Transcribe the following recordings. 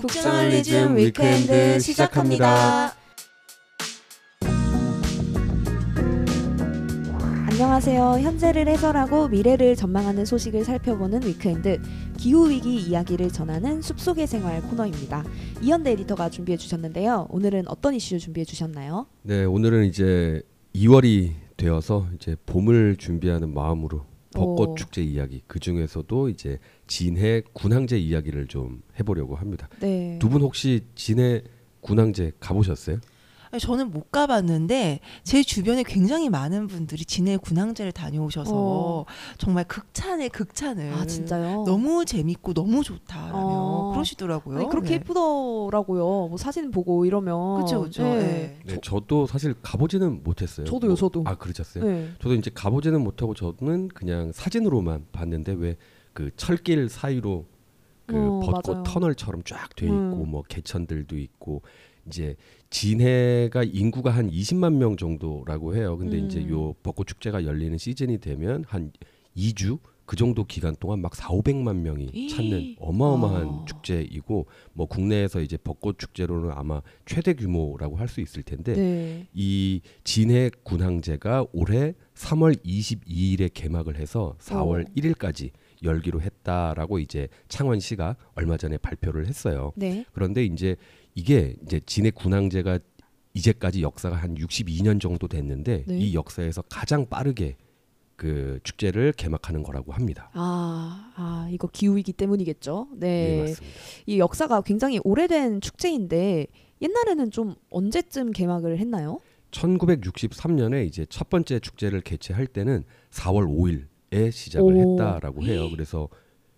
북저널리즘 위크엔드 시작합니다. 안녕하세요. 현재를 해설하고 미래를 전망하는 소식을 살펴보는 위크엔드 기후 위기 이야기를 전하는 숲속의 생활 코너입니다. 이현대 에디터가 준비해 주셨는데요. 오늘은 어떤 이슈 준비해 주셨나요? 네, 오늘은 이제 2월이 되어서 이제 봄을 준비하는 마음으로 벚꽃 오. 축제 이야기 그 중에서도 이제 진해 군항제 이야기를 좀 해보려고 합니다. 네. 두 분 혹시 진해 군항제 가보셨어요? 아니, 저는 못 가봤는데 제 주변에 굉장히 많은 분들이 진해 군항제를 다녀오셔서 어. 정말 극찬에 극찬을 아 진짜요? 너무 재밌고 너무 좋다라며 어. 그러시더라고요. 아니, 그렇게 네. 예쁘더라고요. 뭐 사진 보고 이러면. 그렇죠, 그렇죠. 네. 네, 저도 사실 가보지는 못했어요. 저도요, 뭐- 저도. 아 그러셨어요? 네. 저도 이제 가보지는 못하고 저는 그냥 사진으로만 봤는데 왜 그 철길 사이로 그 어, 벚꽃 맞아요. 터널처럼 쫙 돼 있고 음. 뭐 개천들도 있고 이제 진해가 인구가 한 20만 명 정도라고 해요. 근데 이제 음. 요 벚꽃 축제가 열리는 시즌이 되면 한 2주 그 정도 기간 동안 막 4, 500만 명이 찾는 어마어마한 아. 축제이고 뭐 국내에서 이제 벚꽃 축제로는 아마 최대 규모라고 할 수 있을 텐데 네. 이 진해 군항제가 올해 3월 22일에 개막을 해서 4월 어. 1일까지 열기로 했다라고 이제 창원시가 얼마 전에 발표를 했어요. 네. 그런데 이제 이게 이제 진해 군항제가 이제까지 역사가 한 62년 정도 됐는데 네. 이 역사에서 가장 빠르게 그 축제를 개막하는 거라고 합니다. 아, 아 이거 기후 위기 때문이겠죠. 네, 네. 맞습니다. 이 역사가 굉장히 오래된 축제인데 옛날에는 좀 언제쯤 개막을 했나요? 1963년에 이제 첫 번째 축제를 개최할 때는 4월 5일에 시작을 오. 했다라고 해요. 그래서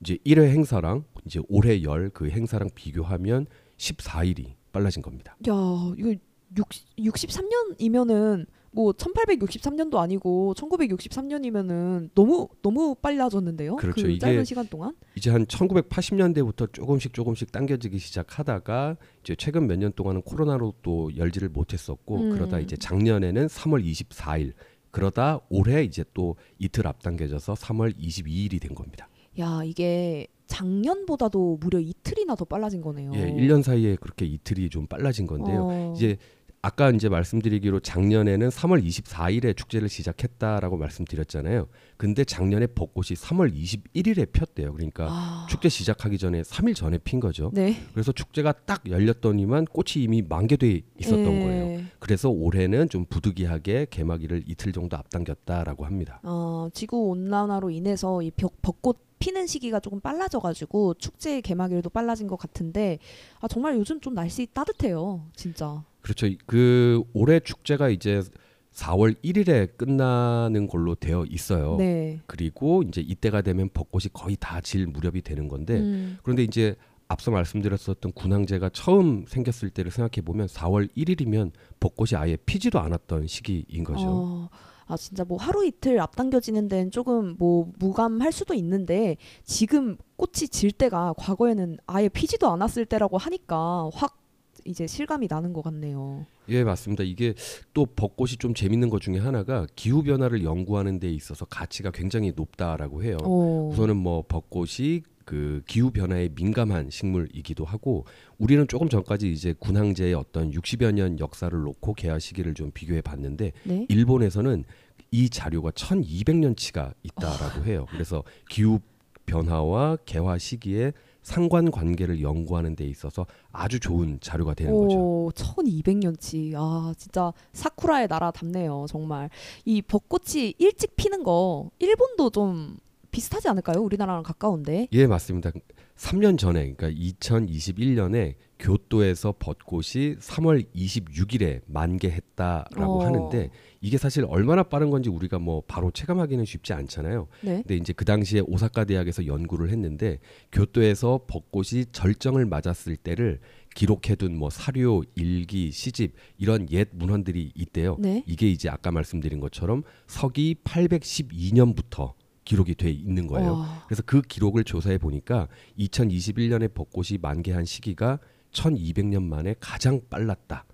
이제 1회 행사랑 이제 올해 열 그 행사랑 비교하면 14일이 빨라진 겁니다. 야, 이거 60, 63년이면은 뭐 1863년도 아니고 1963년이면은 너무 너무 빨라졌는데요. 그렇죠. 그 짧은 시간 동안. 이제 한 1980년대부터 조금씩 조금씩 당겨지기 시작하다가 이제 최근 몇 년 동안은 코로나로 또 열지를 못했었고 음. 그러다 이제 작년에는 3월 24일 그러다 올해 이제 또 이틀 앞당겨져서 3월 22일이 된 겁니다. 야, 이게 작년보다도 무려 이틀이나 더 빨라진 거네요. 예, 1년 사이에 그렇게 이틀이 좀 빨라진 건데요. 어. 이제 아까 이제 말씀드리기로 작년에는 3월 24일에 축제를 시작했다라고 말씀드렸잖아요. 근데 작년에 벚꽃이 3월 21일에 폈대요. 그러니까 아. 축제 시작하기 전에 3일 전에 핀 거죠. 네. 그래서 축제가 딱 열렸더니만 꽃이 이미 만개돼 있었던 예. 거예요. 그래서 올해는 좀 부득이하게 개막일을 이틀 정도 앞당겼다라고 합니다. 어, 지구 온난화로 인해서 이 벽, 벚꽃 피는 시기가 조금 빨라져가지고 축제 개막일도 빨라진 것 같은데 아 정말 요즘 좀 날씨 따뜻해요, 진짜. 그렇죠. 그 올해 축제가 이제 4월 1일에 끝나는 걸로 되어 있어요. 네. 그리고 이제 이때가 되면 벚꽃이 거의 다 질 무렵이 되는 건데 음, 그런데 이제 앞서 말씀드렸었던 군항제가 처음 생겼을 때를 생각해 보면 4월 1일이면 벚꽃이 아예 피지도 않았던 시기인 거죠. 어, 아 진짜 뭐 하루 이틀 앞당겨지는 데는 조금 뭐 무감할 수도 있는데 지금 꽃이 질 때가 과거에는 아예 피지도 않았을 때라고 하니까 확 이제 실감이 나는 것 같네요. 예, 맞습니다. 이게 또 벚꽃이 좀 재밌는 것 중에 하나가 기후 변화를 연구하는 데 있어서 가치가 굉장히 높다라고 해요. 어. 우선은 뭐 벚꽃이 그 기후 변화에 민감한 식물이기도 하고 우리는 조금 전까지 이제 군항제의 어떤 60여 년 역사를 놓고 개화 시기를 좀 비교해 봤는데 네. 일본에서는 이 자료가 1200년치가 있다라고 해요. 그래서 기후 변화와 개화 시기에 상관 관계를 연구하는 데 있어서 아주 좋은 자료가 되는 거죠. 오, 1200년치. 아, 진짜 사쿠라의 나라답네요. 정말. 이 벚꽃이 일찍 피는 거 일본도 좀 비슷하지 않을까요? 우리나라랑 가까운데. 예, 맞습니다. 3년 전에 그러니까 2021년에 교토에서 벚꽃이 3월 26일에 만개했다라고 어. 하는데 이게 사실 얼마나 빠른 건지 우리가 뭐 바로 체감하기는 쉽지 않잖아요. 네. 근데 이제 그 당시에 오사카 대학에서 연구를 했는데 교토에서 벚꽃이 절정을 맞았을 때를 기록해둔 뭐 사료, 일기, 시집 이런 옛 문헌들이 있대요. 네. 이게 이제 아까 말씀드린 것처럼 서기 812년부터 기록이 돼 있는 거예요. 와. 그래서 그 기록을 조사해 보니까 2021년에 벚꽃이 만개한 시기가 1200년 만에 가장 빨랐다.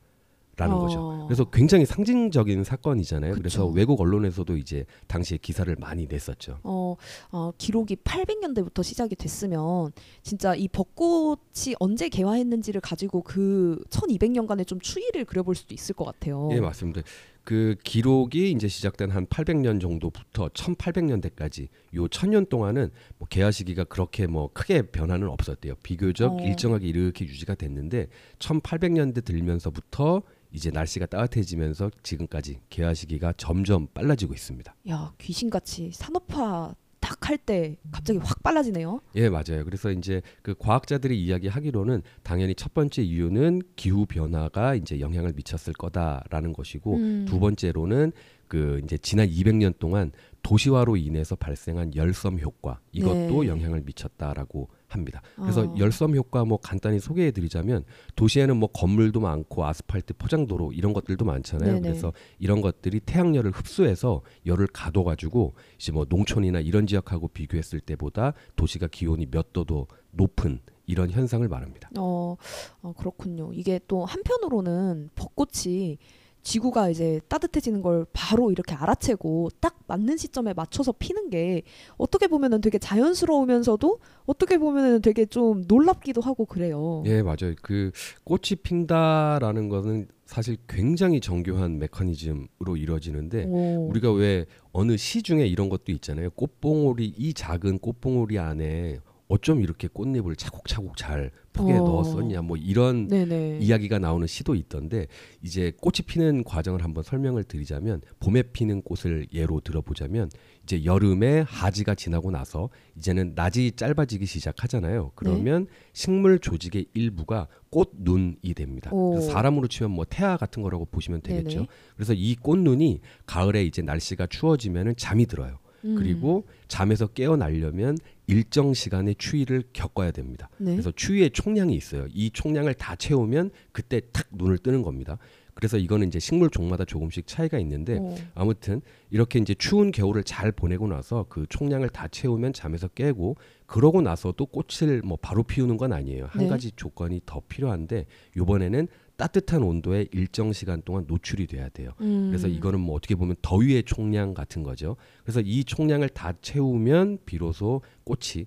라는 어. 거죠. 그래서 굉장히 상징적인 사건이잖아요. 그래서 그쵸. 외국 언론에서도 이제 당시에 기사를 많이 냈었죠. 어, 어, 기록이 800년대부터 시작이 됐으면 진짜 이 벚꽃이 언제 개화했는지를 가지고 그 1200년간의 좀 추이를 그려볼 수도 있을 것 같아요. 예, 맞습니다. 그 기록이 이제 시작된 한 800년 정도부터 1800년대까지 요 천 년 동안은 뭐 개화 시기가 그렇게 뭐 크게 변화는 없었대요. 비교적 어. 일정하게 이렇게 유지가 됐는데 1800년대 들면서부터 이제 날씨가 따뜻해지면서 지금까지 개화 시기가 점점 빨라지고 있습니다. 야 귀신같이 산업화 딱 할 때 갑자기 확 빨라지네요. 예, 맞아요. 그래서 이제 그 과학자들이 이야기하기로는 당연히 첫 번째 이유는 기후 변화가 이제 영향을 미쳤을 거다라는 것이고 음. 두 번째로는 그 이제 지난 200년 동안 도시화로 인해서 발생한 열섬 효과 이것도 네. 영향을 미쳤다라고 합니다. 그래서 어. 열섬 효과 뭐 간단히 소개해 드리자면 도시에는 뭐 건물도 많고 아스팔트 포장도로 이런 것들도 많잖아요. 네네. 그래서 이런 것들이 태양열을 흡수해서 열을 가둬 가지고 이제 뭐 농촌이나 이런 지역하고 비교했을 때보다 도시가 기온이 몇 도도 높은 이런 현상을 말합니다. 어, 어 그렇군요. 이게 또 한편으로는 벚꽃이 지구가 이제 따뜻해지는 걸 바로 이렇게 알아채고 딱 맞는 시점에 맞춰서 피는 게 어떻게 보면은 되게 자연스러우면서도 어떻게 보면은 되게 좀 놀랍기도 하고 그래요. 예, 맞아요. 그 꽃이 핀다라는 거는 사실 굉장히 정교한 메커니즘으로 이루어지는데 오. 우리가 왜 어느 시 중에 이런 것도 있잖아요. 꽃봉오리 이 작은 꽃봉오리 안에 어쩜 이렇게 꽃잎을 차곡차곡 잘 포개 어. 넣었었냐 뭐 이런 네네. 이야기가 나오는 시도 있던데 이제 꽃이 피는 과정을 한번 설명을 드리자면 봄에 피는 꽃을 예로 들어보자면 이제 여름에 하지가 지나고 나서 이제는 낮이 짧아지기 시작하잖아요. 그러면 식물 조직의 일부가 꽃눈이 됩니다. 사람으로 치면 뭐 태아 같은 거라고 보시면 되겠죠. 네네. 그래서 이 꽃눈이 가을에 이제 날씨가 추워지면은 잠이 들어요. 음. 그리고 잠에서 깨어나려면 일정 시간의 추위를 겪어야 됩니다. 네. 그래서 추위의 총량이 있어요. 이 총량을 다 채우면 그때 탁 눈을 뜨는 겁니다. 그래서 이거는 이제 식물 종마다 조금씩 차이가 있는데 어. 아무튼 이렇게 이제 추운 겨울을 잘 보내고 나서 그 총량을 다 채우면 잠에서 깨고 그러고 나서도 꽃을 뭐 바로 피우는 건 아니에요. 한 네. 가지 조건이 더 필요한데 이번에는 따뜻한 온도에 일정 시간 동안 노출이 돼야 돼요. 음. 그래서 이거는 뭐 어떻게 보면 더위의 총량 같은 거죠. 그래서 이 총량을 다 채우면 비로소 꽃이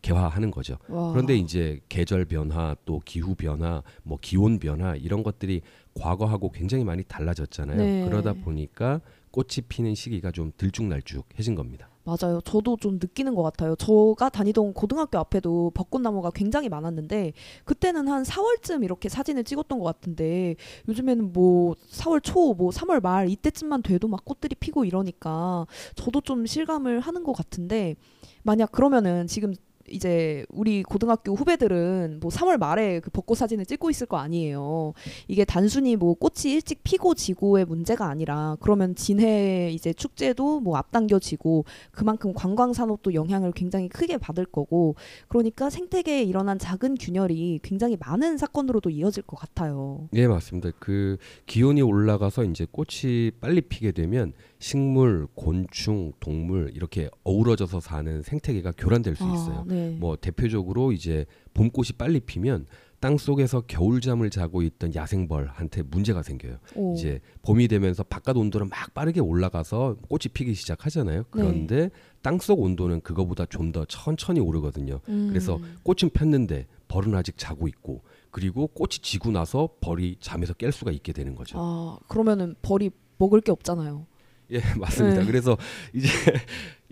개화하는 거죠. 와. 그런데 이제 계절 변화 또 기후 변화 뭐 기온 변화 이런 것들이 과거하고 굉장히 많이 달라졌잖아요. 네. 그러다 보니까 꽃이 피는 시기가 좀 들쭉날쭉해진 겁니다. 맞아요. 저도 좀 느끼는 것 같아요. 저가 다니던 고등학교 앞에도 벚꽃나무가 굉장히 많았는데 그때는 한 4월쯤 이렇게 사진을 찍었던 것 같은데 요즘에는 뭐 4월 초, 뭐 3월 말 이때쯤만 돼도 막 꽃들이 피고 이러니까 저도 좀 실감을 하는 것 같은데 만약 그러면은 지금 이제 우리 고등학교 후배들은 뭐 3월 말에 그 벚꽃 사진을 찍고 있을 거 아니에요. 이게 단순히 뭐 꽃이 일찍 피고 지고의 문제가 아니라 그러면 진해 이제 축제도 뭐 앞당겨지고 그만큼 관광 산업도 영향을 굉장히 크게 받을 거고 그러니까 생태계에 일어난 작은 균열이 굉장히 많은 사건으로도 이어질 것 같아요. 예, 맞습니다. 그 기온이 올라가서 이제 꽃이 빨리 피게 되면 식물, 곤충, 동물 이렇게 어우러져서 사는 생태계가 교란될 수 있어요. 아, 네. 뭐 대표적으로 이제 봄꽃이 빨리 피면 땅 속에서 겨울잠을 자고 있던 야생벌한테 문제가 생겨요. 오. 이제 봄이 되면서 바깥 온도는 막 빠르게 올라가서 꽃이 피기 시작하잖아요. 그런데 땅속 온도는 그거보다 좀 더 천천히 오르거든요. 음. 그래서 꽃은 폈는데 벌은 아직 자고 있고 그리고 꽃이 지고 나서 벌이 잠에서 깰 수가 있게 되는 거죠. 아 그러면은 벌이 먹을 게 없잖아요. 예, 맞습니다. 네. 그래서 이제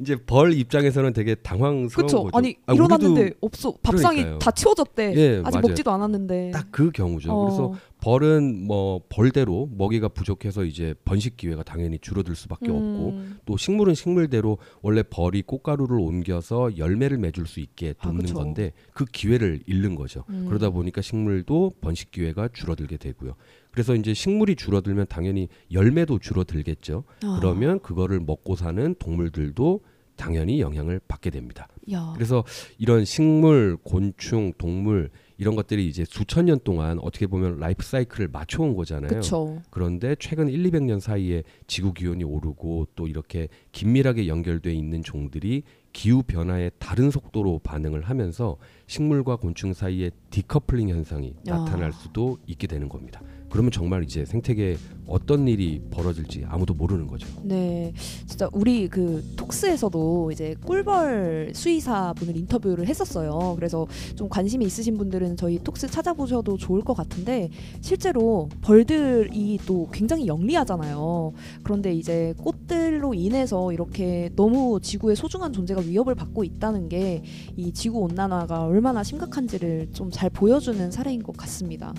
이제 벌 입장에서는 되게 당황스러운 그렇죠. 거죠. 아니 아, 일어났는데 없어. 밥상이 그러니까요. 다 치워졌대. 예, 아직 맞아요. 먹지도 않았는데. 딱 그 경우죠. 어. 그래서 벌은 뭐 벌대로 먹이가 부족해서 이제 번식 기회가 당연히 줄어들 수밖에 없고 음. 또 식물은 식물대로 원래 벌이 꽃가루를 옮겨서 열매를 맺을 수 있게 아, 돕는 그쵸. 건데 그 기회를 잃는 거죠. 음. 그러다 보니까 식물도 번식 기회가 줄어들게 되고요. 그래서 이제 식물이 줄어들면 당연히 열매도 줄어들겠죠. 아. 그러면 그거를 먹고 사는 동물들도 당연히 영향을 받게 됩니다. 야. 그래서 이런 식물, 곤충, 동물 이런 것들이 이제 수천 년 동안 어떻게 보면 라이프 사이클을 맞춰온 거잖아요. 그쵸. 그런데 최근 1, 200년 사이에 지구 기온이 오르고 또 이렇게 긴밀하게 연결돼 있는 종들이 기후 변화에 다른 속도로 반응을 하면서 식물과 곤충 사이에 디커플링 현상이 아. 나타날 수도 있게 되는 겁니다. 그러면 정말 이제 생태계에 어떤 일이 벌어질지 아무도 모르는 거죠. 네, 진짜 우리 그 톡스에서도 이제 꿀벌 수의사 분을 인터뷰를 했었어요. 그래서 좀 관심이 있으신 분들은 저희 톡스 찾아보셔도 좋을 것 같은데 실제로 벌들이 또 굉장히 영리하잖아요. 그런데 이제 꽃들 로 인해서 이렇게 너무 지구의 소중한 존재가 위협을 받고 있다는 게 이 지구 온난화가 얼마나 심각한지를 좀 잘 보여주는 사례인 것 같습니다.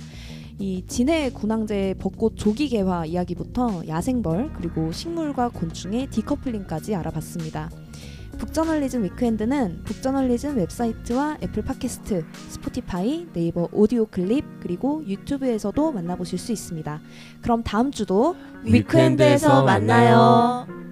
이 진해 군항제 벚꽃 조기 개화 이야기부터 야생벌 그리고 식물과 곤충의 decoupling까지 알아봤습니다. 북저널리즘 위크엔드는 북저널리즘 웹사이트와 애플 팟캐스트, 스포티파이, 네이버 오디오 클립 그리고 유튜브에서도 만나보실 수 있습니다. 그럼 다음 주도 위크엔드에서 만나요.